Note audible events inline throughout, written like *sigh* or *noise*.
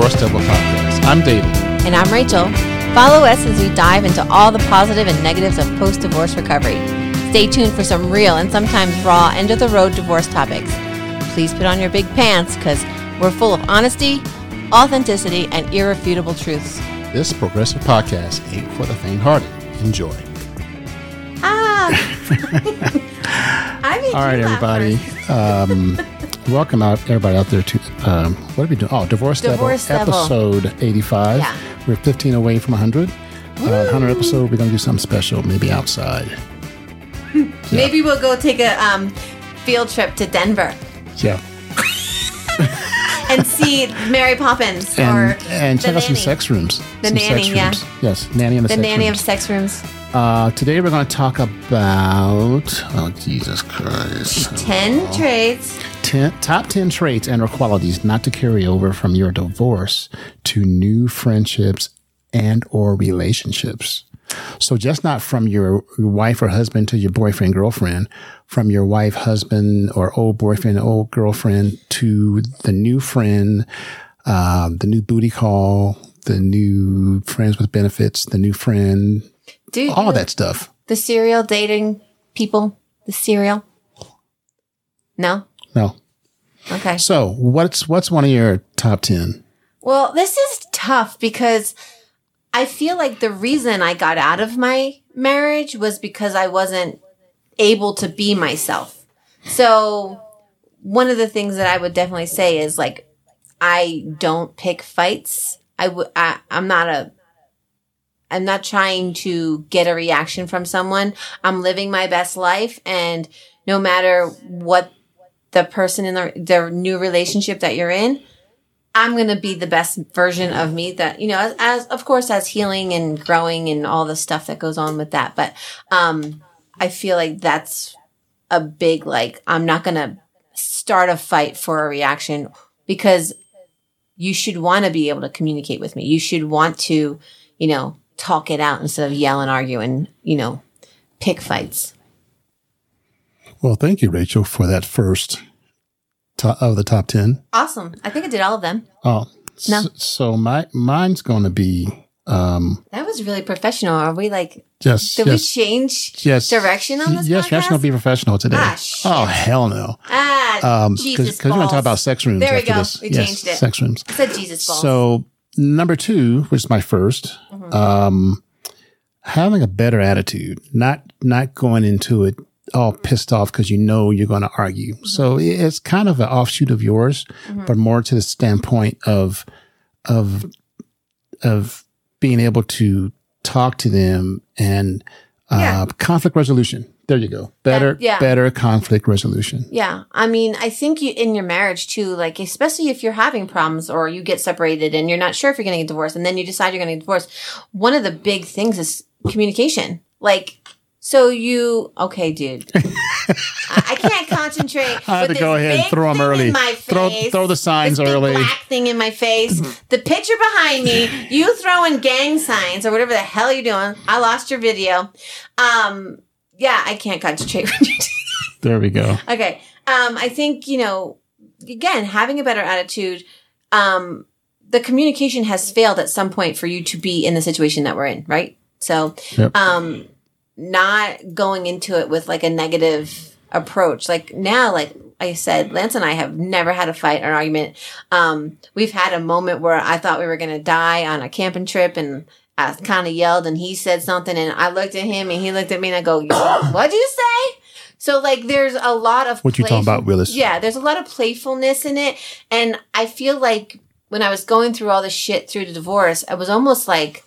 Divorce Devil Podcast. I'm David. And I'm Rachel. Follow us as we dive into all the positive and negatives of post divorce recovery. Stay tuned for some real and sometimes raw end of the road divorce topics. Please put on your big pants because we're full of honesty, authenticity, and irrefutable truths. This progressive podcast ain't for the faint hearted. Enjoy. Ah! *laughs* *laughs* I All right, everybody. Um, *laughs* welcome out, everybody out there to um, what are we doing? Oh, Divorce, Divorce Devil, Devil. episode 85. Yeah. We're 15 away from 100. Uh, 100 episode, we're going to do something special, maybe outside. *laughs* Maybe we'll go take a um, field trip to Denver Yeah. *laughs* and see Mary Poppins And, or and check out some sex rooms. The Some nanny, sex yeah. rooms. Yes, nanny and the, The sex nanny rooms. of sex rooms. Uh, today we're going to talk about oh Jesus Christ, 10 traits. Ten, top ten traits and or qualities not to carry over from your divorce to new friendships and or relationships. So just not from your wife or husband to your boyfriend girlfriend, from your wife husband or old boyfriend old girlfriend to the new friend, uh, the new booty call, the new friends with benefits, the new friend, Dude, all that stuff. the serial dating people. The serial. No? No. Okay. So what's what's one of your top ten? Well, this is tough because I feel like the reason I got out of my marriage was because I wasn't able to be myself. So, one of the things that I would definitely say is like, I don't pick fights. I would, I, I'm not a, I'm not trying to get a reaction from someone. I'm living my best life. And no matter what the person in the, the new relationship that you're in, I'm going to be the best version of me that, you know, as, as, of course, as healing and growing and all the stuff that goes on with that. But, um, I feel like that's a big, like, I'm not going to start a fight for a reaction because you should want to be able to communicate with me. You should want to, you know, talk it out instead of yell and argue and, you know, pick fights. Well, thank you, Rachel, for that first top of the top ten. Awesome. I think I did all of them. Oh, No. so, so my mine's going to be um That was really professional. Are we like, just did yes, we change yes direction on this Yes, podcast? you're going to be professional today. Ah, oh hell no. Ah, Um, Jesus because we're going to talk about sex rooms. There we after go. This. We yes, changed it. Sex rooms. I said Jesus balls. So number two, which is my 1st Mm-hmm. um, having a better attitude, not not going into it all pissed off because you know you're going to argue. Mm-hmm. So it's kind of an offshoot of yours, but more to the standpoint of of of being able to talk to them and uh, Yeah. conflict resolution. There you go. Better, That- yeah. better conflict resolution. Yeah. I mean, I think you, in your marriage too, like, especially if you're having problems or you get separated and you're not sure if you're going to get divorced and then you decide you're going to get divorced, one of the big things is communication. Like, so you, okay, dude. *laughs* I, can't concentrate. I had to go ahead and throw them early. Throw- throw the signs this early. Black thing in my face. the picture behind me. *laughs* You throwing gang signs or whatever the hell you're doing. I lost your video. Um, yeah, I can't concentrate *laughs* when you do There we go. Okay. Um, I think, you know, again, having a better attitude, um, the communication has failed at some point for you to be in the situation that we're in, right? So, Yep. um, not going into it with like a negative approach. Like now, like I said, Lance and I have never had a fight or an argument. Um, we've had a moment where I thought we were going to die on a camping trip and I kind of yelled and he said something and I looked at him and he looked at me and I go, *coughs* what'd you say? So like there's a lot of What you talking about, Willis? Yeah, there's a lot of playfulness in it. And I feel like when I was going through all this shit through the divorce, I was almost like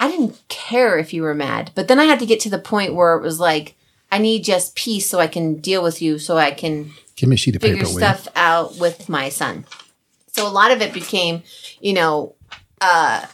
I didn't care if you were mad. But then I had to get to the point where it was like, I need just peace so I can deal with you, so I can Give me a sheet of figure paper, stuff out with my son. So a lot of it became, you know, uh,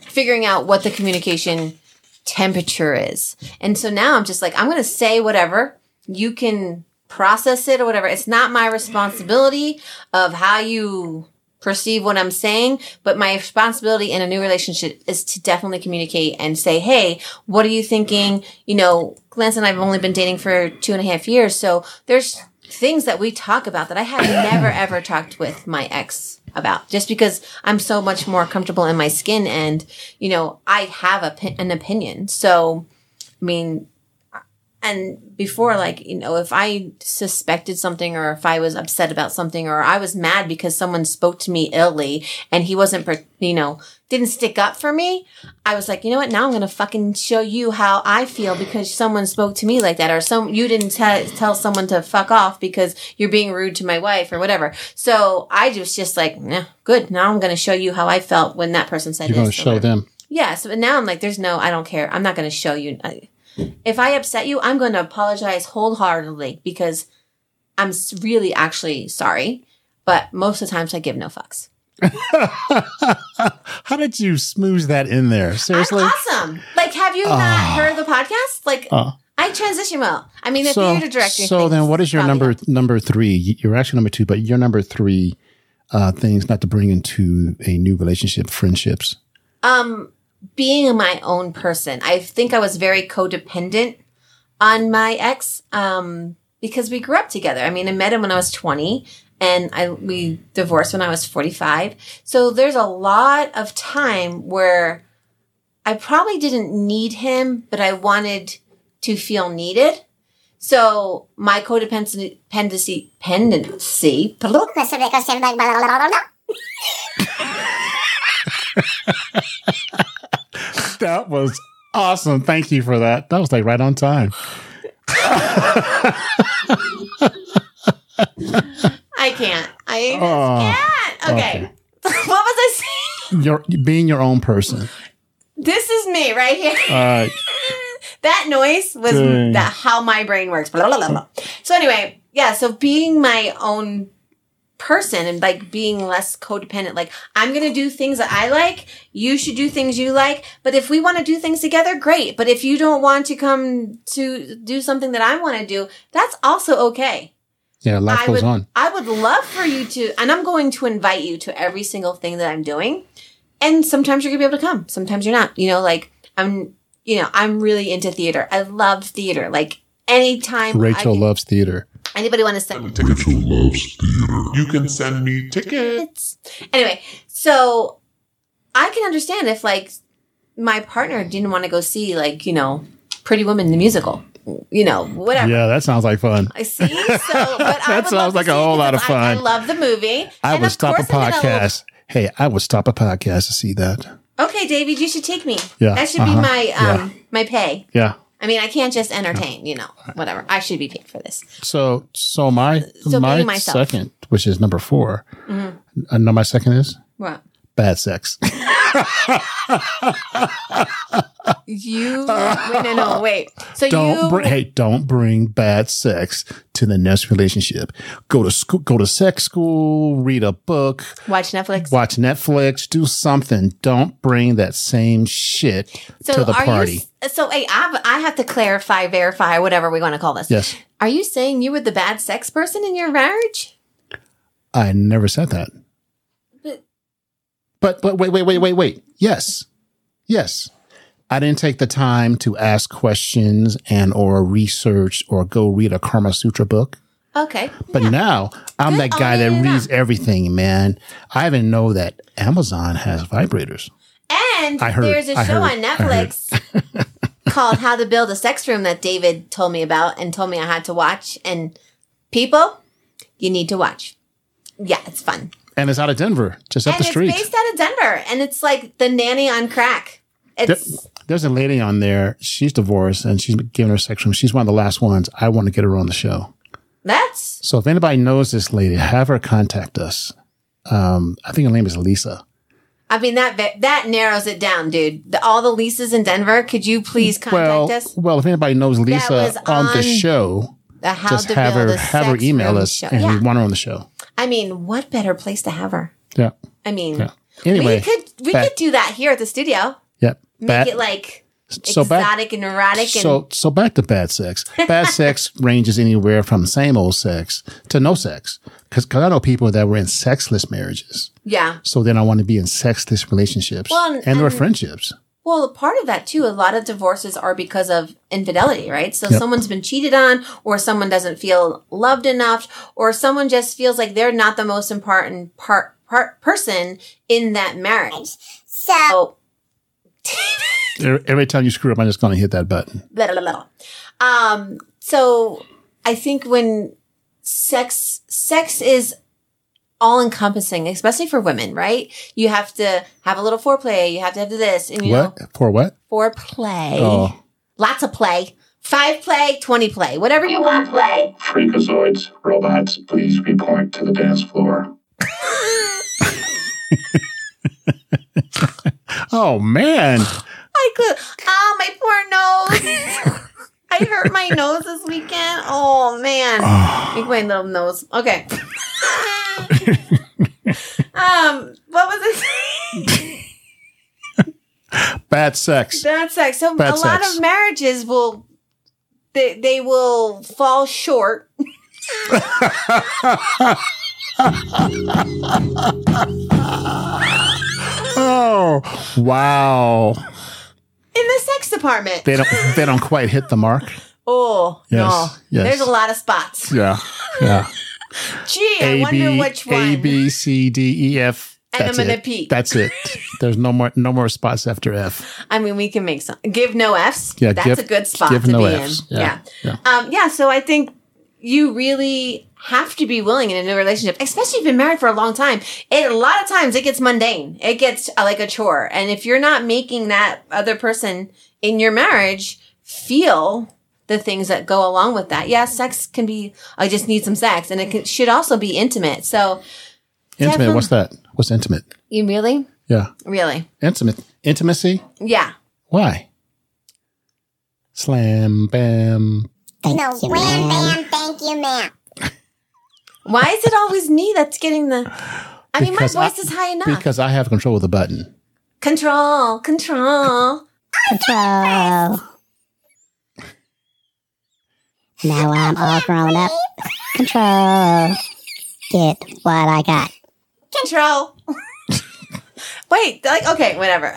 figuring out what the communication temperature is. And so now I'm just like, I'm going to say whatever. You can process it or whatever. It's not my responsibility of how you perceive what I'm saying, but my responsibility in a new relationship is to definitely communicate and say, Hey, what are you thinking? You know, Lance and I have only been dating for two and a half years. So there's things that we talk about that I have never *coughs* ever talked with my ex about just because I'm so much more comfortable in my skin and, you know, I have a, an opinion. So, I mean, and before like you know if i suspected something or if i was upset about something or i was mad because someone spoke to me illy and he wasn't you know didn't stick up for me i was like you know what now i'm gonna fucking show you how i feel because someone spoke to me like that or some you didn't te- tell someone to fuck off because you're being rude to my wife or whatever so i was just like nah, good now i'm gonna show you how i felt when that person said You're going to show them. Yeah, so now I'm like, there's no, I don't care. I'm not going to show you. I- If I upset you, I'm going to apologize wholeheartedly because I'm really actually sorry. But most of the times I give no fucks. *laughs* How did you smooth that in there? Seriously? I'm awesome. Like, have you not heard the podcast? Like, Uh, I transition well. I mean, the so, theater director. so then what is your number number three? You're actually number two, but your number three uh, things not to bring into a new relationship, friendships. Um, being my own person. I think I was very codependent on my ex. Um, because we grew up together. I mean, I met him when I was 20 and I, we divorced when I was 45. So there's a lot of time where I probably didn't need him, but I wanted to feel needed. So my codependency, pendency, pendency, *laughs* *laughs* That was awesome. Thank you for that. That was like right on time. I can't. I just Oh, can't. Okay. okay. *laughs* what was I saying? You're being your own person. This is me right here. Uh, *laughs* that noise was that how my brain works. Blah, blah, blah. So anyway, yeah. So being my own person and like being less codependent. Like I'm gonna do things that I like. You should do things you like. But if we want to do things together, great. But if you don't want to come to do something that I want to do, that's also okay. yeah, life I goes would, on. I would love for you to, and I'm going to invite you to every single thing that I'm doing. And sometimes you're gonna be able to come. Sometimes you're not. You know, like I'm, you know, I'm really into theater. I love theater. Like anytime Rachel can- loves theater. Anybody want to send Rachel loves theater. You can send me tickets. tickets. Anyway, so I can understand if like my partner didn't want to go see like you know Pretty Woman the musical. You know, whatever. Yeah, that sounds like fun. I see. So, but *laughs* That would sounds like a whole lot because of I, I fun. love the movie. I would stop a course I'm podcast. Hey, I would stop a podcast to see that. Okay, David, you should take me. Yeah, that should uh-huh, be my um yeah. my pay. Yeah. I mean, I can't just entertain. You know, whatever. I should be paid for this. So, so my So my being myself. Mm-hmm. second, which is number 4 I know my second is What? bad sex. *laughs* You wait, *laughs* no, no, *laughs* wait. So don't you bring, hey, don't bring bad sex to the next relationship. Go to school, go to sex school, read a book, watch Netflix. watch Netflix, do something. Don't bring that same shit to the are party. you? So hey, I have, I have to clarify, verify, whatever we want to call this. yes, Are you saying you were the bad sex person in your marriage? I never said that. But- But but wait wait wait wait wait. Yes, yes. I didn't take the time to ask questions and or research or go read a Karma Sutra book. Okay. But now I'm Good that oh, guy that reads everything, man. I even know that Amazon has vibrators. And I heard- there's a I show heard- on Netflix *laughs* called How to Build a Sex Room that David told me about and told me I had to watch. And people, you need to watch. Yeah, it's fun. And it's out of Denver, just up and the street. it's based out of Denver. And it's like the nanny on crack. It's there's a lady on there. She's divorced and she's giving her sex room. She's one of the last ones. I want to get her on the show. that's So if anybody knows this lady, have her contact us. Um, I think her name is Lisa. I mean that that narrows it down, dude. The, all the Lisas in Denver, could you please contact Well, us? well, if anybody knows Lisa on, the show, The how just have her have her email us show. and Yeah. we want her on the show. I mean, what better place to have her? Yeah. I mean, Yeah. Anyway, we could we back- could do that here at the studio. Yep. Make Bad- it like so back exotic and erotic and so so back to bad sex. Bad *laughs* sex ranges anywhere from same old sex to no sex. Because I know people that were in sexless marriages. yeah. So then I want to be in sexless relationships Well, and- and, there were and- friendships. Well, part of that too, a lot of divorces are because of infidelity, right? So Yep. someone's been cheated on, or someone doesn't feel loved enough, or someone just feels like they're not the most important part per- person in that marriage. So, So, Every every time you screw up, I'm just going to hit that button. blah, blah, blah. Um, so I think when sex, sex is all encompassing, especially for women, right? You have to have a little foreplay. You have to have this and you know, What? For what? foreplay. Oh. Lots of play. Five play, 20 play, whatever you want play. Freakazoids, robots, please report to the dance floor. *laughs* Oh, man. *sighs* I could, oh, my poor nose. *laughs* I hurt my nose this weekend. Oh, man. *sighs* Make my little nose. Okay. *laughs* um, what was it? *laughs* Bad sex. Bad sex. So Bad a lot sex. of marriages will they, they will fall short. Oh, *laughs* wow. In the sex department. They don't, they don't quite hit the mark. *laughs* oh Yes, no. yes. There's a lot of spots. Yeah. Yeah. *laughs* Gee, I A, wonder B, which one. A, B, C, D, E, F. And I'm That's gonna it. That's it. There's no more, no more spots after F. I mean, we can make some. Give no Fs. Yeah, that's give- a good spot give to no be Fs. in. Yeah, Yeah. Um, yeah. So I think you really have to be willing in a new relationship, especially if you've been married for a long time. It, a lot of times it gets mundane. It gets uh, like a chore. And if you're not making that other person in your marriage feel the things that go along with that, yeah, sex can be, I just need some sex. And it can, should also be intimate. So Intimate. Definitely. What's that? What's intimate? you really, Yeah. really, Intimate. Intimacy? yeah. Why? Slam, bam. no, wham, bam, thank you, ma'am. Why is it always me that's getting the, I mean, my Because I- voice is high enough. Because I have control of the button. Control, control. Control. Now I'm all grown up. Control. Get what I got. Control. *laughs* Wait, like okay, whatever.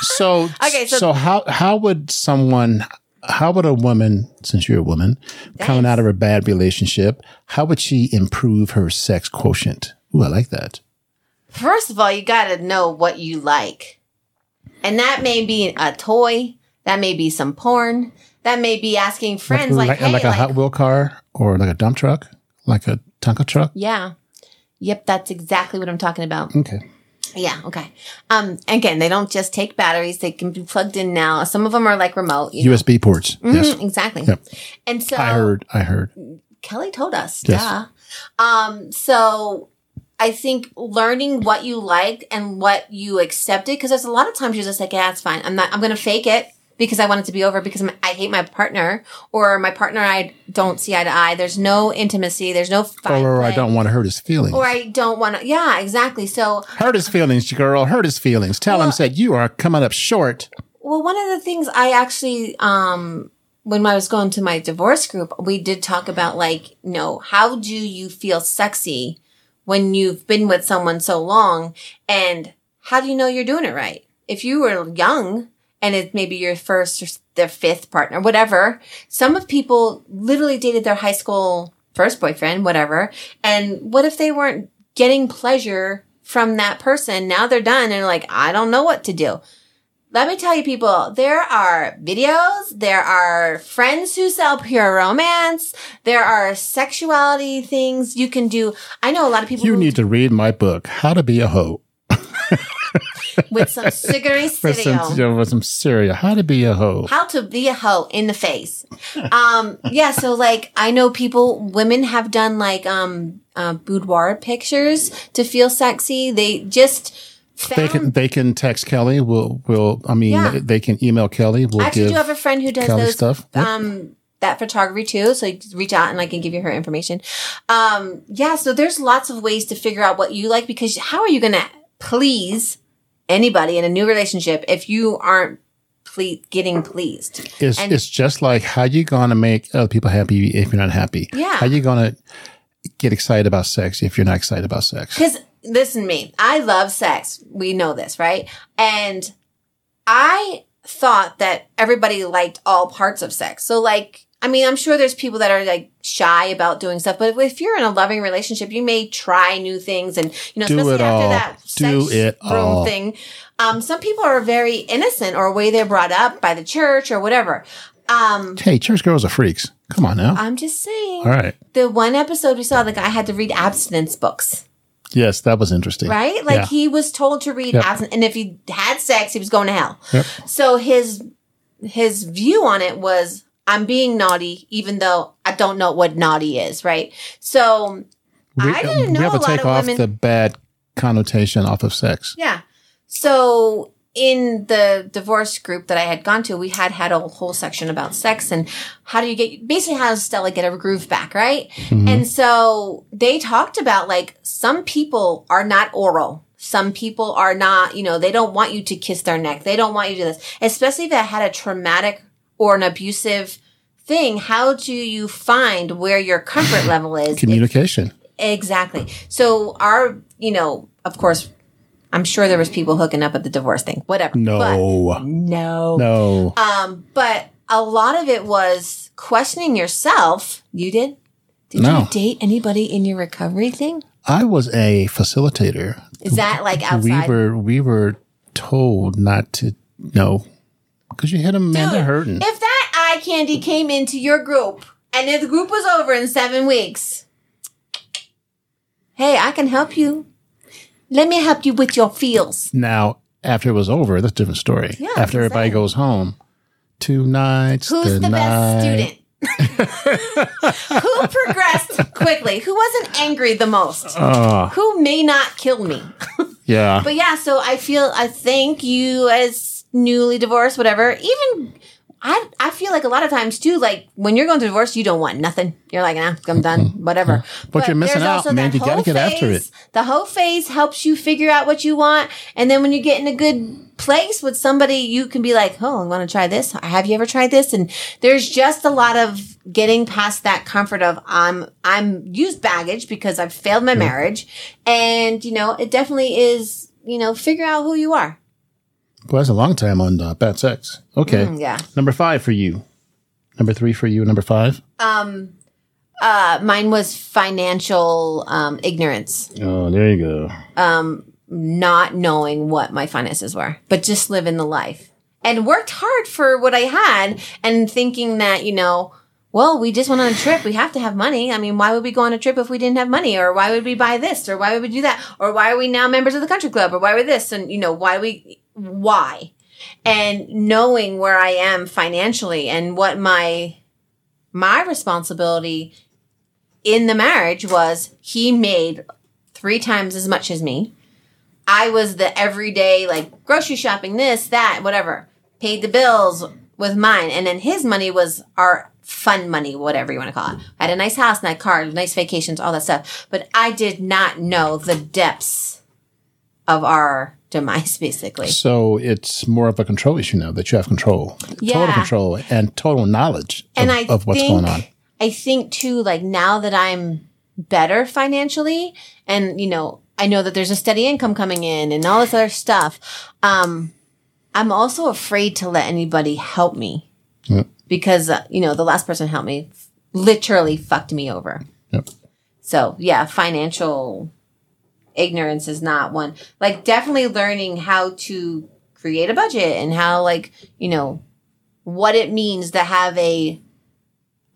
So, *laughs* Okay, so- so, how how would someone, how would a woman, since you're a woman, coming out of a bad relationship, how would she improve her sex quotient? Ooh, I like that. First of all, you got to know what you like. And that may be a toy, that may be some porn, that may be asking friends like, like, hey, like a like- Hot Wheel car or like a dump truck, like a Tonka truck. yeah. Yep, that's exactly what I'm talking about. Okay. Yeah, okay. Um again, they don't just take batteries, they can be plugged in now. Some of them are like remote, you know. USB ports. Yes. Mhm, exactly. Yep. And so I heard. I heard. Kelly told us. Yes. Yeah. Um, so I think learning what you liked and what you accepted, because there's a lot of times you're just like, yeah, it's fine. I'm not, I'm going to fake it because I want it to be over because I'm, I hate my partner or my partner I don't see eye to eye. There's no intimacy. There's no fight. Or I don't want to hurt his feelings. Or I don't want to. Yeah, exactly. So, hurt his feelings, girl. Hurt his feelings. Tell him Well- said you are coming up short. Well, one of the things I actually, um, when I was going to my divorce group, we did talk about like, you know, how do you feel sexy when you've been with someone so long? And how do you know you're doing it right? If you were young and it's maybe your first or their fifth partner, whatever, some of people literally dated their high school first boyfriend, whatever. And what if they weren't getting pleasure from that person? Now they're done and they're like, I don't know what to do let me tell you people, there are videos, there are friends who sell pure romance, there are sexuality things you can do. I know a lot of people You who- need to read my book, How to Be a Hoe. *laughs* with some *laughs* sugary With some, cereal. with some cereal. How to be a hoe. How to be a hoe in the face. Um, yeah, so like I know people, women have done like um uh, boudoir pictures to feel sexy. They just found They can they can text Kelly. We'll will I mean Yeah. they can email Kelly. We'll I actually do have a friend who does Kelly those stuff. Yep. um that photography too. So you reach out and I can give you her information. Um yeah, so there's lots of ways to figure out what you like because how are you gonna please anybody in a new relationship if you aren't ple- getting pleased? it's and- it's just like how you gonna make other people happy if you're not happy. Yeah. How you gonna get excited about sex if you're not excited about sex? Because listen to me, I love sex. We know this, right? And I thought that everybody liked all parts of sex. So like I mean, I'm sure there's people that are like shy about doing stuff, but if you're in a loving relationship, you may try new things and, you know, Do especially it after all. that Do sex it room all. thing. Um, some people are very innocent or way they're brought up by the church or whatever. Um, Hey, church girls are freaks. Come on now. I'm just saying. All right. The one episode we saw, the guy had to read abstinence books, Yes, that was interesting. right? Like Yeah. he was told to read Yep. abstinence, and if he had sex, he was going to hell. Yep. So his his view on it was, I'm being naughty, even though I don't know what naughty is, right? So I um, didn't know we have a to take of off women. the bad connotation off of sex. Yeah. So in the divorce group that I had gone to, we had had a whole section about sex and how do you get, basically how does Stella get her groove back, right? Mm-hmm. And so they talked about like some people are not oral. Some people are not, you know, they don't want you to kiss their neck. They don't want you to do this, especially if they had a traumatic or an abusive thing. How do you find where your comfort level is? if Communication. Exactly. So our, you know, of course, I'm sure there was people hooking up at the divorce thing. Whatever. No. But, no. no. Um, but a lot of it was questioning yourself. You did? Did No. you date anybody in your recovery thing? I was a facilitator. Is that like outside? We were we were told not to no because you hit them and they're hurting. If that eye candy came into your group and if the group was over in seven weeks, hey, I can help you. Let me help you with your feels. Now after it was over, that's a different story. Yeah, after everybody goes home, two nights. Who's the best student? *laughs* Who progressed quickly? Who wasn't angry the most? Oh, Who may not kill me? yeah. But yeah, so I feel I think you as newly divorced, whatever, even I I feel like a lot of times too, like when you're going through divorce, you don't want nothing. You're like, nah, I'm done, mm-hmm. whatever. But you're missing out, man. You gotta get after phase. The whole phase helps you figure out what you want, and then when you get in a good place with somebody, you can be like, oh, I want to try this. Have you ever tried this? And there's just a lot of getting past that comfort of I'm I'm used baggage because I've failed my marriage, and you know it definitely is. You know, figure out who you are. Well, that's a long time on uh, bad sex. Okay. Mm, yeah. Number five for you. Number three for you. Number five. Um, uh, mine was financial um, ignorance, Oh, there you go. um, not knowing what my finances were, but just living the life and worked hard for what I had and thinking that, you know, well, we just went on a trip. We have to have money. I mean, why would we go on a trip if we didn't have money? Or why would we buy this? Or why would we do that? Or why are we now members of the country club? Or why are we this? And, you know, why we, why? And knowing where I am financially and what my, my responsibility in the marriage was he made three times as much as me. I was the everyday, like grocery shopping, this, that, whatever, paid the bills with mine. And then his money was our fun money, whatever you want to call it. I had a nice house, nice car, nice vacations, all that stuff. But I did not know the depths of our demise, basically. So it's more of a control issue now that you have control, Yeah. total control, and total knowledge and of, I of what's think, going on. I think too, like now that I'm better financially, and you know, I know that there's a steady income coming in and all this other stuff. Um, I'm also afraid to let anybody help me Yep. because uh, you know the last person helped me literally fucked me over. Yep. So yeah, financial ignorance is not one. Like definitely learning how to create a budget and how like, you know, what it means to have a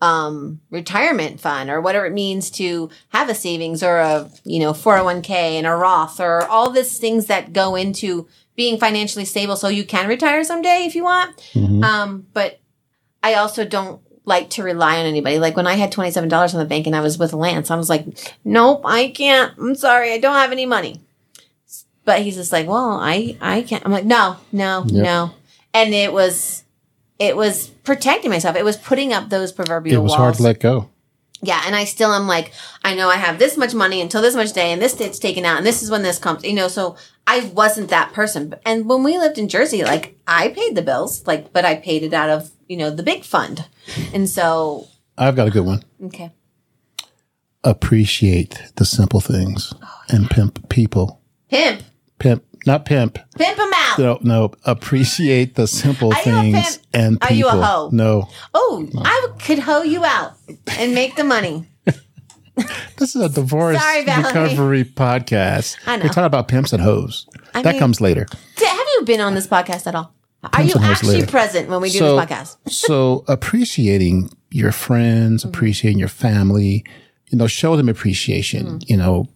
um retirement fund or whatever it means to have a savings or a, you know, 401k and a Roth or all these things that go into being financially stable so you can retire someday if you want. Mhm. Um but I also don't like to rely on anybody. Like when I had $27 in the bank and I was with Lance, I was like, nope, I can't. I'm sorry. I don't have any money. But he's just like, well, I, I can't. I'm like, no, no, Yep. no. And it was, it was protecting myself. It was putting up those proverbial It was walls. hard to let go. Yeah, and I still am like, I know I have this much money until this much day, and this date's taken out, and this is when this comes. You know, so I wasn't that person. And when we lived in Jersey, like I paid the bills, like, but I paid it out of you know the big fund, and so I've got a good one. okay, Appreciate the simple things and pimp people. pimp. Pimp. not pimp. Pimp them out. No, no. Appreciate the simple Are things pimp? and Are people. you a hoe? No, Oh, I could hoe you out and make the money. *laughs* this is a divorce Sorry, recovery podcast. I know. We're talking about pimps and hoes. I that mean- comes later. Have you been on this podcast at all? Are you actually later. present when we do so, this podcast? *laughs* so appreciating your friends, Mm-hmm. appreciating your family, you know, show them appreciation, Mm-hmm. you know,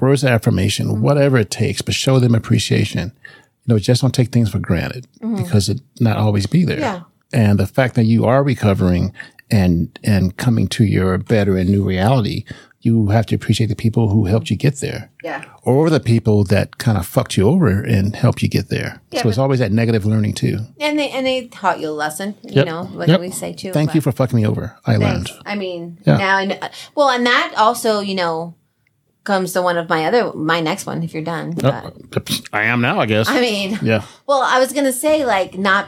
words of affirmation, whatever it takes, but show them appreciation. You know, just don't take things for granted because it not always be there. Mm-hmm. Yeah. And the fact that you are recovering and, and coming to your better and new reality, you have to appreciate the people who helped you get there Yeah. or the people that kind of fucked you over and helped you get there. Yeah, so it's always that negative learning too. And they and they taught you a lesson. You Yep. know what Yep. we say too. Thank you for fucking me over. I learned. I mean, Yeah. now I know. Well, and that also, you know, comes to one of my other my next one. If you're done, Oh, But, I am now, I guess. I mean, yeah. well, I was gonna say like not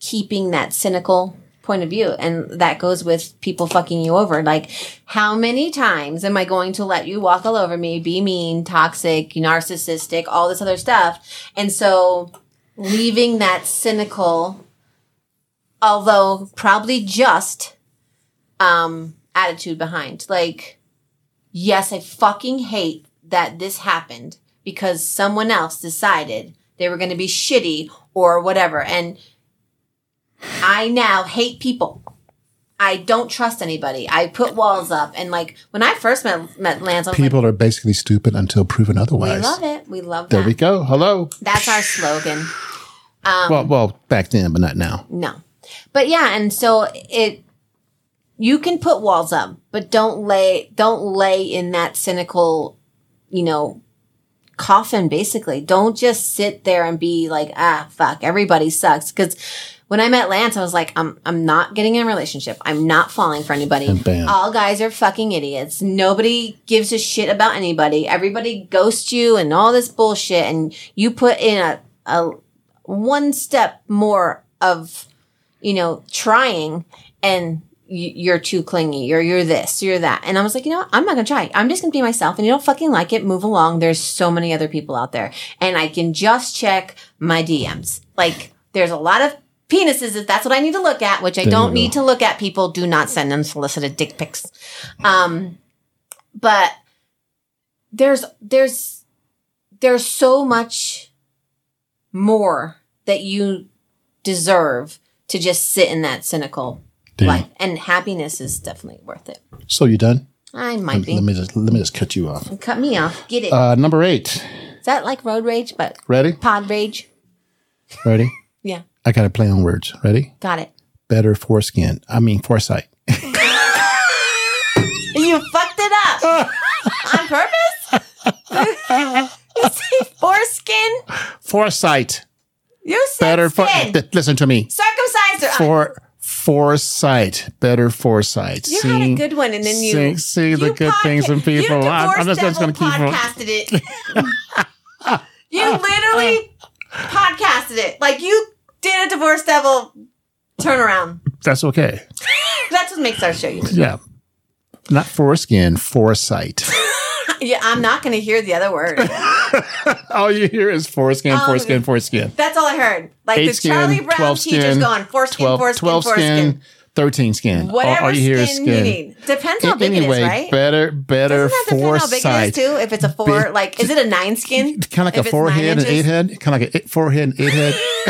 keeping that cynical point of view, and that goes with people fucking you over. Like, how many times am I going to let you walk all over me, be mean, toxic, narcissistic, all this other stuff, and so leaving that cynical, although probably just, um, attitude behind. Like, yes, I fucking hate that this happened because someone else decided they were going to be shitty or whatever. And I now hate people. I don't trust anybody. I put walls up. And like when I first met, met Lance, People are basically stupid until proven otherwise. we love it. We love that. There that. we go. Hello. That's our slogan. Um, well, well, back then, but not now. No. But yeah, and so it you can put walls up, but don't lay don't lay in that cynical, you know, coffin basically. Don't just sit there and be like, ah, fuck, everybody sucks cuz when I met Lance, I was like, I'm I'm not getting in a relationship. I'm not falling for anybody. And bam. All guys are fucking idiots. Nobody gives a shit about anybody. Everybody ghosts you and all this bullshit and you put in a a one step more of you know trying and you're too clingy you're you're this you're that and i was like you know what? i'm not gonna try i'm just gonna be myself and you don't fucking like it move along there's so many other people out there and i can just check my dms like there's a lot of penises if that's what i need to look at which i There don't need to look at people do not send unsolicited dick pics um but there's there's there's so much more that you deserve to just sit in that cynical Damn. life. And happiness is definitely worth it. So you done? I might Let be. me just let me just cut you off. Cut me off. Get it. Uh, number eight. is that like road rage, but Ready? pod rage? Ready? I got to play on words. Ready? Got it. Better foreskin. I mean foresight. *laughs* You fucked it up on purpose? *laughs* you say foreskin? foresight. You said Better for. th- listen to me. Circumcised or For foresight. Better foresight. You had a good one, and then you see, see the good podca- things in people. You I'm, I'm just, just going to keep. podcasted it. *laughs* you literally podcasted it. Like you did a divorce devil turnaround. That's okay. *laughs* That's what makes our show unique. Yeah. Not foreskin, foresight. *laughs* Yeah, I'm not going to hear the other word. *laughs* all you hear is foreskin, Oh, foreskin, foreskin. That's all I heard. Like Eight the skin, Charlie Brown 12 teachers skin, going foreskin, 12, foreskin, 12 foreskin. skin, 13 skin. All- Whatever all, you hear skin, is skin. need. Depends how A- big anyway, it is, right? better, better Doesn't that depend how big it is too? If it's a four, Big- like, is it a nine skin? Kind of like If a it's forehead and eight head. Kind of like a eight, forehead and eight head. *laughs*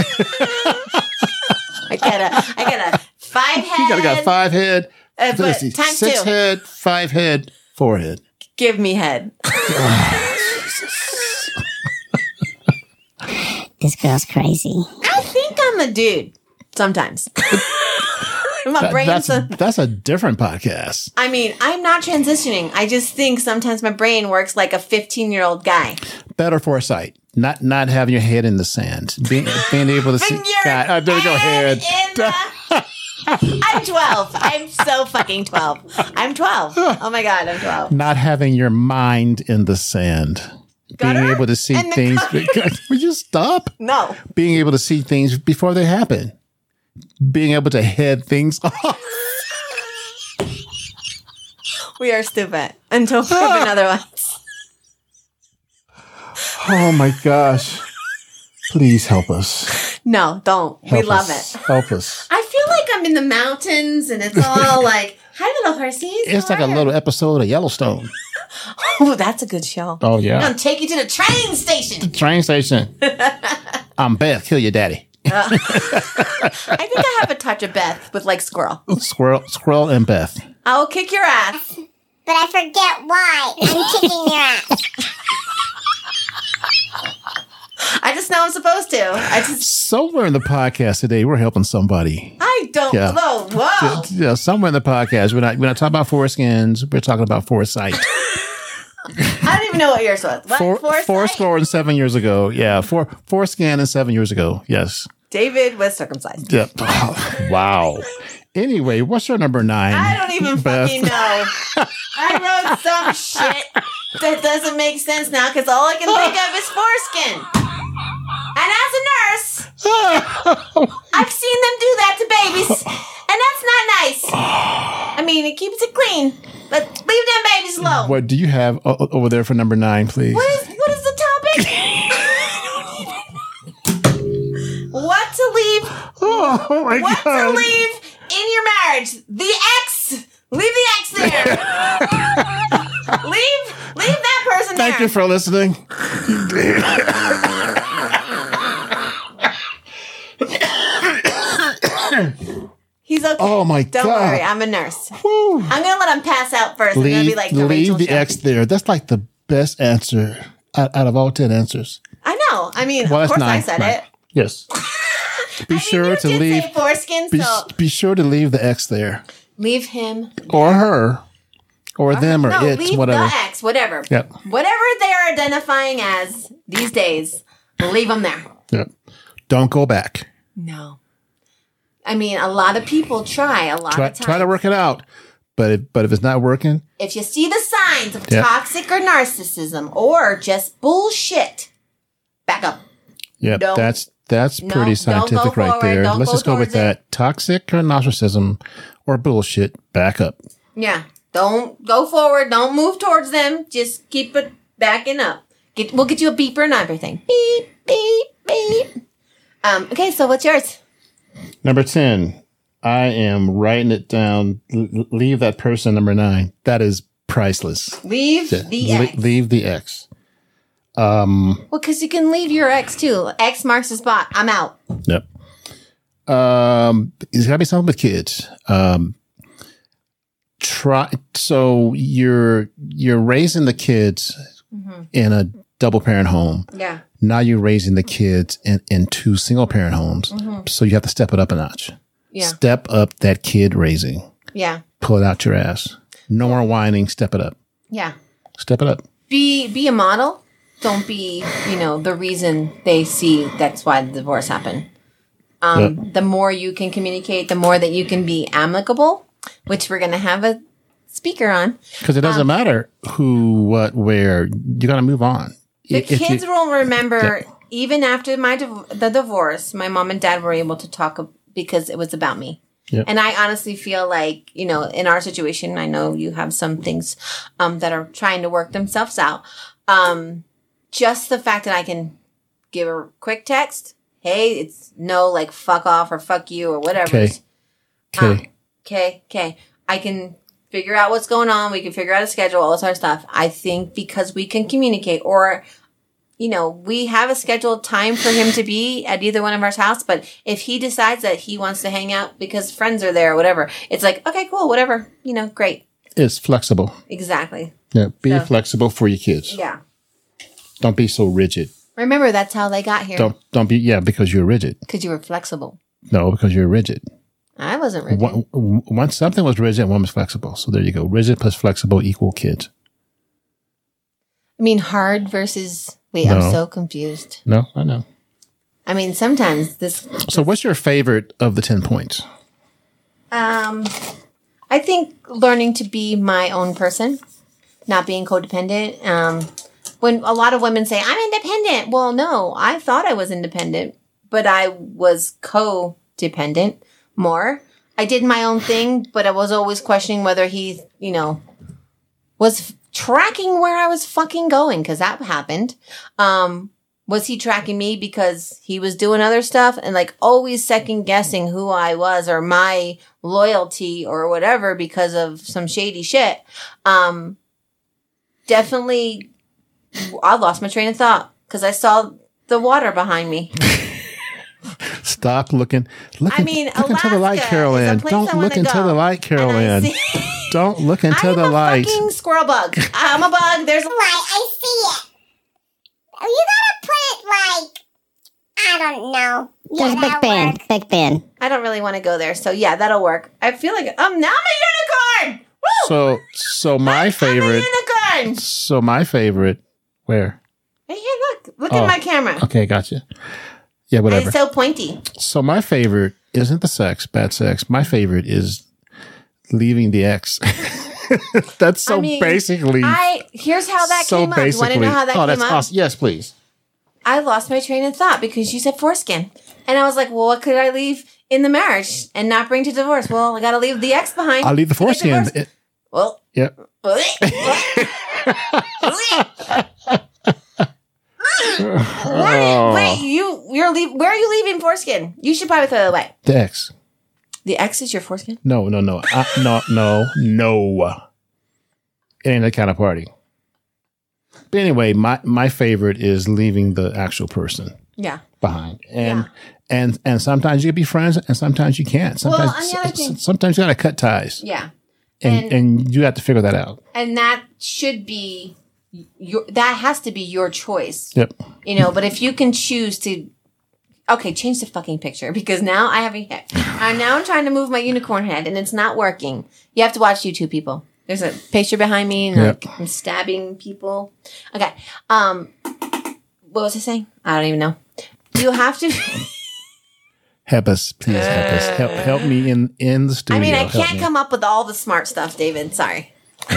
I got a, I got a five head. you gotta got five head. Uh, but see, times six two. head, five head, forehead. Give me head. *sighs* This girl's crazy. I think I'm a dude sometimes. *laughs* *laughs* My That- brain's that's, a, that's a different podcast. I mean, I'm not transitioning. I just think sometimes my brain works like a 15 year old guy. Better foresight. Not not having your head in the sand. Being, *laughs* being able to see. God, oh, there we go, head. *laughs* I'm 12. I'm so fucking 12. I'm 12. Oh my God, I'm 12. not having your mind in the sand. Being able to see things. gutter? Would you stop? No. Being able to see things before they happen. Being able to head things *laughs* off. We are stupid until proven otherwise. Oh my gosh. Please help us. No, don't. we Help love us. it. Help us. I feel like I'm in the mountains and it's all *laughs* like, hi, little horsies. It's like a little episode of Yellowstone. Oh, that's a good show. Oh yeah. I'm take you to the train station. The Train station. *laughs* I'm Beth. Kill your daddy. *laughs* I think I have a touch of Beth with like squirrel. Squirrel, squirrel, and Beth. I will kick your ass. But I forget why I'm kicking your ass. I just know I'm supposed to. I just, Somewhere in the podcast today, we're helping somebody. I don't Yeah. know. Whoa. Yeah, somewhere in the podcast, we're not we're not talking about foreskins. We're talking about foresight. I don't even know what yours was. What? Four, Foresight? four score and seven years ago. Yeah, four foreskin and seven years ago. Yes. David was circumcised. Yep. *laughs* wow. Anyway, what's your number nine? I don't even *laughs* Beth? fucking know. I wrote some *laughs* shit that doesn't make sense now because all I can think of is foreskin. And as a nurse, I've seen them do that to babies, and that's not nice. I mean, it keeps it clean, but leave them babies alone. What do you have o- o- over there for number nine, please? What is Oh, oh, my What to god! leave in your marriage? The ex. Leave the ex there. *laughs* leave leave that person Thank there. you for listening. He's okay. Oh my god. Don't worry, I'm a nurse. Woo. I'm gonna let him pass out first. I'm gonna Leave, be like the leave Rachel the show. X there. That's like the best answer out, out of all ten answers. I know. I mean, Well, of course I said Nine. it. Yes. *laughs* Be I sure mean, to leave. foreskin, Be, so be sure to leave the X there, leave him or her, or them, or no, it, leave whatever. the ex, whatever. Yep. Whatever they are identifying as these days, leave them there. Yep. Don't go back. No. I mean, a lot of people try a lot Try, of times. try to work it out, but if, but if it's not working, If you see the signs of Yeah. toxic or narcissism or just bullshit, back up. yep, Don't- that's that's no, pretty scientific right forward, there. Let's go just go with it. that. Toxic or narcissism or bullshit. Back up. Yeah. Don't go forward. Don't move towards them. Just keep it backing up. Get, we'll get you a beeper and everything. Beep, beep, beep. Um, okay, so what's yours? Number 10. I am writing it down. L- leave that person number nine. That is priceless. Leave Yeah, the le- ex. leave the X. Um, well, because you can leave your ex too. X marks the spot. I'm out. yep. Um, it's gotta be something with kids. Um, try, so you're, you're raising the kids Mm-hmm. in a double parent home. Yeah. Now you're raising the kids in, in two single parent homes. So you have to step it up a notch. Mm-hmm. Yeah. Step up that kid raising. Yeah. Pull it out your ass. No more whining. Step it up. Yeah. Step it up. Be be a model. Don't be, you know, the reason they see that's why the divorce happened. Um, The more you can communicate, the more that you can be amicable, which we're going to have a speaker on. Because it doesn't Um, matter who, what, where. You got to move on. The If you- kids will remember, even after my div- the divorce, my mom and dad were able to talk because it was about me. Yep. And I honestly feel like, you know, in our situation, I know you have some things um, that are trying to work themselves out. Um, just the fact that I can give a quick text, hey, it's no, like fuck off or fuck you or whatever. Okay. Uh, okay. Okay, okay. I can figure out what's going on. We can figure out a schedule, all this other stuff. I think because we can communicate or you know, we have a scheduled time for him to be at either one of our house, but if he decides that he wants to hang out because friends are there or whatever, it's like, okay, cool, whatever. You know, great. it's flexible. Exactly. Yeah. Be So- flexible for your kids. Yeah. Don't be so rigid. Remember, that's how they got here. Don't don't be yeah because you're rigid. Because you were flexible. No, because you're rigid. I wasn't rigid. One, once something was rigid, one was flexible. So there you go. Rigid plus flexible equal kids. I mean, hard versus. Wait, No. I'm so confused. No, I know. I mean, sometimes this So what's your favorite of the ten points? Um, I think learning to be my own person, not being codependent. Um, when a lot of women say I'm independent, well, no, I thought I was independent, but I was codependent more. I did my own thing, but I was always questioning whether he, you know, was tracking where I was fucking going because that happened. Um, Was he tracking me because he was doing other stuff and like always second guessing who I was or my loyalty or whatever because of some shady shit? Um, definitely, I lost my train of thought because I saw the water behind me. *laughs* Stop looking. Look, I mean, look into the light, Alaska Carol Ann. Don't look into go. the light, Carol And I Ann. *laughs* Don't look into I'm the a light. fucking squirrel bug. I'm a bug. There's a light. I see it. Oh, You gotta put it like I don't know. There's Yeah, Big that Ben. works. Big Ben. I don't really want to go there. So yeah, that'll work. I feel like um now I'm a unicorn. Woo! So, so my I'm a favorite. unicorn. So my favorite. Where? Hey, look. Look Oh. at my camera. Okay, gotcha. Yeah, whatever. It's so pointy. So my favorite isn't the sex, bad sex. My favorite is leaving the ex. *laughs* That's so I mean, basically. I here's how that so came up. You want to know how that oh, came that's up? awesome. Yes, please. I lost my train of thought because you said foreskin, and I was like, well, what could I leave in the marriage and not bring to divorce? Well, I got to leave the ex behind. I'll leave the foreskin. It- well, yep. *laughs* *laughs* Wait, wait, you you're leave, where are you leaving foreskin? You should probably throw it away. The ex. The X is your foreskin? No, no, no. Uh, no, no, no. It ain't that kind of party. But anyway, my, my favorite is leaving the actual person Yeah. behind. And Yeah. and and sometimes you can be friends and sometimes you can't. Well, Sometimes and the other thing- sometimes you gotta cut ties. Yeah. And, and- and you have to figure that out. And that should be your that has to be your choice. Yep. You know, but if you can choose to Okay, change the fucking picture because now I have a head. I'm now I'm trying to move my unicorn head and it's not working. You have to watch YouTube people. There's a picture behind me and Yep. like I'm stabbing people. Okay. Um what was I saying? I don't even know. You have to *laughs* Help us, please help us. Help help me in in the studio. I mean, I Help can't me. come up with all the smart stuff, David. Sorry. *laughs*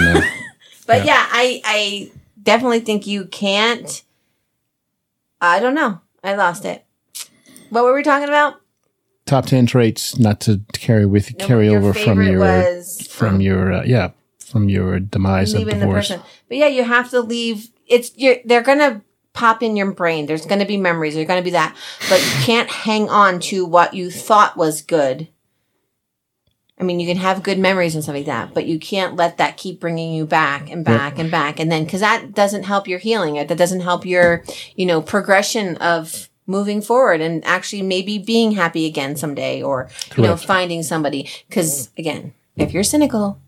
But yeah, I I definitely think you can't. I don't know. I lost it. What were we talking about? Top ten traits not to carry with No, carry over from your from your uh, yeah from your demise of divorce. person. But yeah, you have to leave. It's you're, they're gonna pop in your brain. There's gonna be memories. There's gonna be that, but you can't hang on to what you thought was good. I mean, you can have good memories and stuff like that, but you can't let that keep bringing you back and back and back, and then because that doesn't help your healing. It. That doesn't help your, you know, progression of moving forward and actually maybe being happy again someday, or you know, finding somebody. Because again, if you're cynical,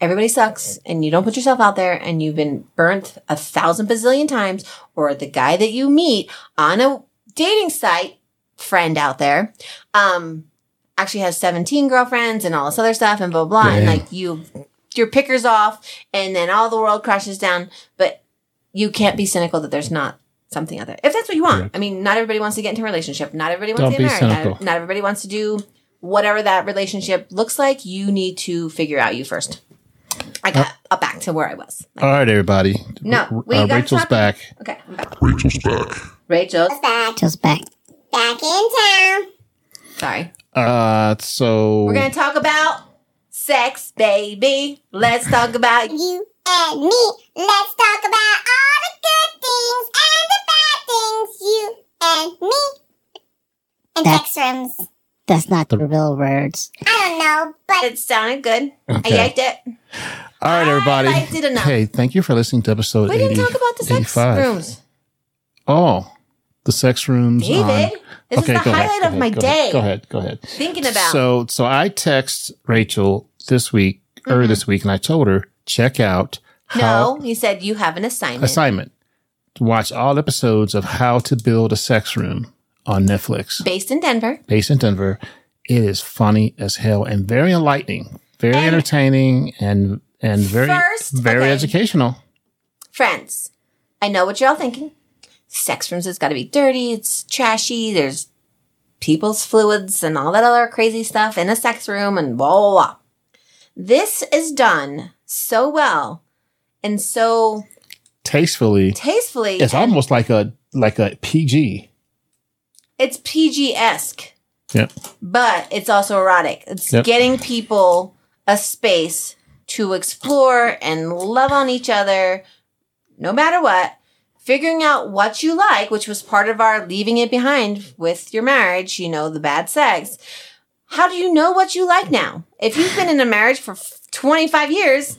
everybody sucks and you don't put yourself out there and you've been burnt a thousand bazillion times or the guy that you meet on a dating site friend out there um actually has 17 girlfriends and all this other stuff and blah blah, blah and like you your pickers off and then all the world crashes down but you can't be cynical that there's not something out there if that's what you want Correct. i mean not everybody wants to get into a relationship not everybody wants Don't to be get married cynical. not, not everybody wants to do whatever that relationship looks like you need to figure out you first I got up back to where I was. All right, everybody. No, R- we uh, got Rachel's talking- back. Okay, I'm back. Rachel's back. Rachel's Back, Just back. back in town. sorry. Uh, so We're gonna talk about sex, baby. Let's talk about You and me. Let's talk about all the good things and the bad things. You and me. And That- sex rooms. That's not the real words. I don't know, but it. Sounded good. I liked it. all right, everybody. I liked it enough. Hey, thank you for listening to episode. We didn't 80 talk about the sex 85. rooms, Oh, the sex rooms. David. on- This is the ahead, highlight go of my ahead, go day. ahead, Go ahead, go ahead. Thinking about So, so I text Rachel this week, earlier this week, and I told her check out how Mm-hmm. no. You said you have an assignment. assignment to watch all episodes of How to Build a Sex Room on Netflix, based in Denver. based in Denver. It is funny as hell and very enlightening, very And- entertaining, and and very First, very okay. educational. Friends, I know what you're all thinking. Sex rooms, it's got to be dirty. It's trashy. There's people's fluids and all that other crazy stuff in a sex room and blah, blah, blah. This is done so well and so Tastefully, tastefully. it's almost like a like a PG. it's PG esque, Yep. but it's also erotic. It's Yep. getting people a space to explore and love on each other no matter what figuring out what you like, which was part of our leaving it behind with your marriage, you know, the bad sex. How do you know what you like now? If you've been in a marriage for 25 years,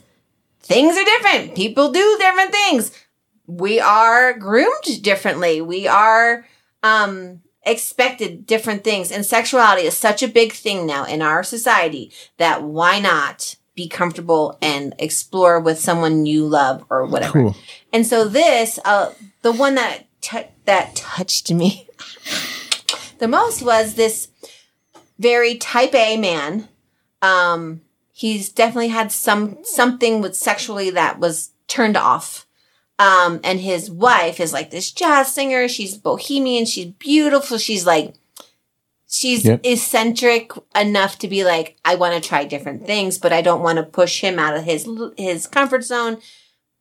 things are different. People do different things. We are groomed differently. We are um expected different things and sexuality is such a big thing now in our society that why not be comfortable and explore with someone you love or whatever. Cool. And so this, uh, the one that t- that touched me *laughs* the most was this very type A man. Um, he's definitely had some something with sexually that was turned off. Um, and his wife is like this jazz singer. She's bohemian. She's beautiful. She's like, she's Yep. eccentric enough to be like, I want to try different things, but I don't want to push him out of his his comfort zone.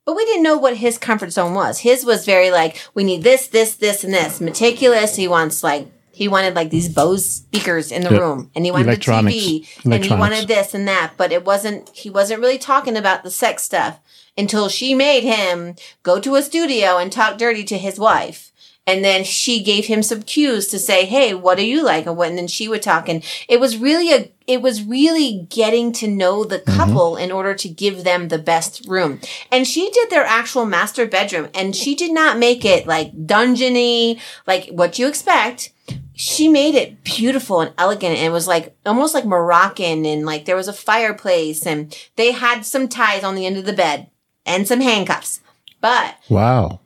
But we didn't know what his comfort zone was. His was very like, we need this, this, this, and this. Meticulous. He wants like, he wanted like these Bose speakers in the Yep. room, and he wanted a TV, and he wanted this and that. But it wasn't. He wasn't really talking about the sex stuff until she made him go to a studio and talk dirty to his wife. And then she gave him some cues to say, "Hey, what are you like?" And then she would talk, and it was really a, it was really getting to know the mm-hmm. couple in order to give them the best room. And she did their actual master bedroom, and she did not make it like dungeony, like what you expect. She made it beautiful and elegant, and it was like almost like Moroccan, and like there was a fireplace, and they had some ties on the end of the bed and some handcuffs, but Wow.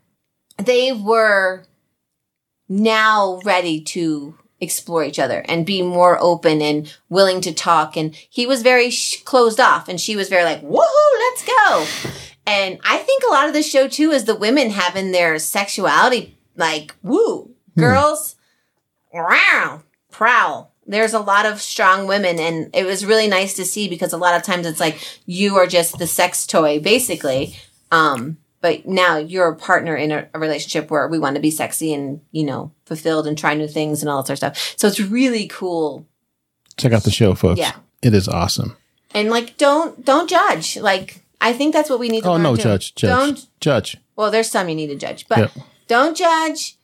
they were now ready to explore each other and be more open and willing to talk. And he was very sh- closed off, and she was very like, "Woohoo, let's go!" And I think a lot of the show too is the women having their sexuality like, "Woo, girls, wow, prowl." There's a lot of strong women, and it was really nice to see because a lot of times it's like you are just the sex toy, basically. Um, but now you're a partner in a, a relationship where we want to be sexy and you know fulfilled and try new things and all that sort of stuff. So it's really cool. Check out the show, folks. Yeah. It is awesome. And like, don't don't judge. Like, I think that's what we need to. Oh no, too. judge, judge, Don't. judge. Well, there's some you need to judge, but Yep. don't judge.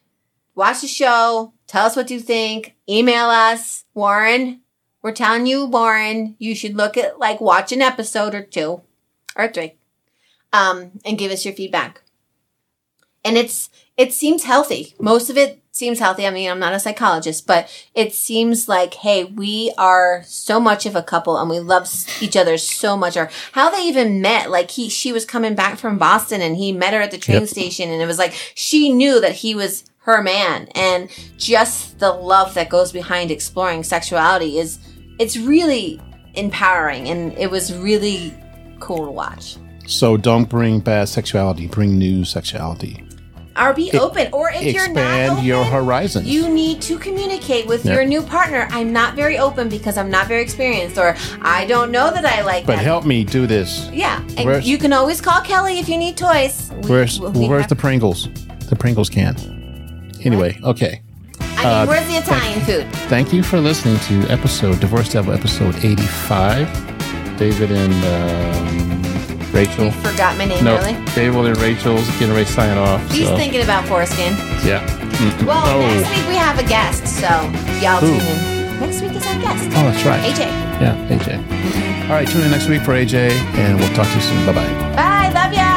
Watch the show. Tell us what you think. Email us, Warren. We're telling you, Warren, you should look at like watch an episode or two or three, um, and give us your feedback. And it's it seems healthy. Most of it seems healthy. I mean, I'm not a psychologist, but it seems like, hey, we are so much of a couple and we love each other so much. Or how they even met. Like he, she was coming back from Boston and he met her at the train Yep. station, and it was like she knew that he was her man, and just the love that goes behind exploring sexuality is it's really empowering, and it was really cool to watch. So don't bring bad sexuality. Bring new sexuality. Or be open. Or if you're not Expand open, your horizons. you need to communicate with Yeah. your new partner. I'm not very open because I'm not very experienced, or I don't know that I like but help me do this. Yeah, and Where's- you can always call Kelly if you need toys. We- Where's we Where's the Pringles? The Pringles can. Anyway, okay. I mean, uh, where's the Italian food? Thank you for listening to episode Divorce Devil episode eighty five. David and um, Rachel. You forgot my name, No, really? David and Rachel's getting ready to sign off. He's so, thinking about foreskin. yeah. Mm, Well, oh. next week we have a guest, so y'all Who? tune in. Next week is our guest. Oh, that's right. AJ. Yeah, AJ. All right, tune in next week for AJ, and we'll talk to you soon. Bye bye. Bye.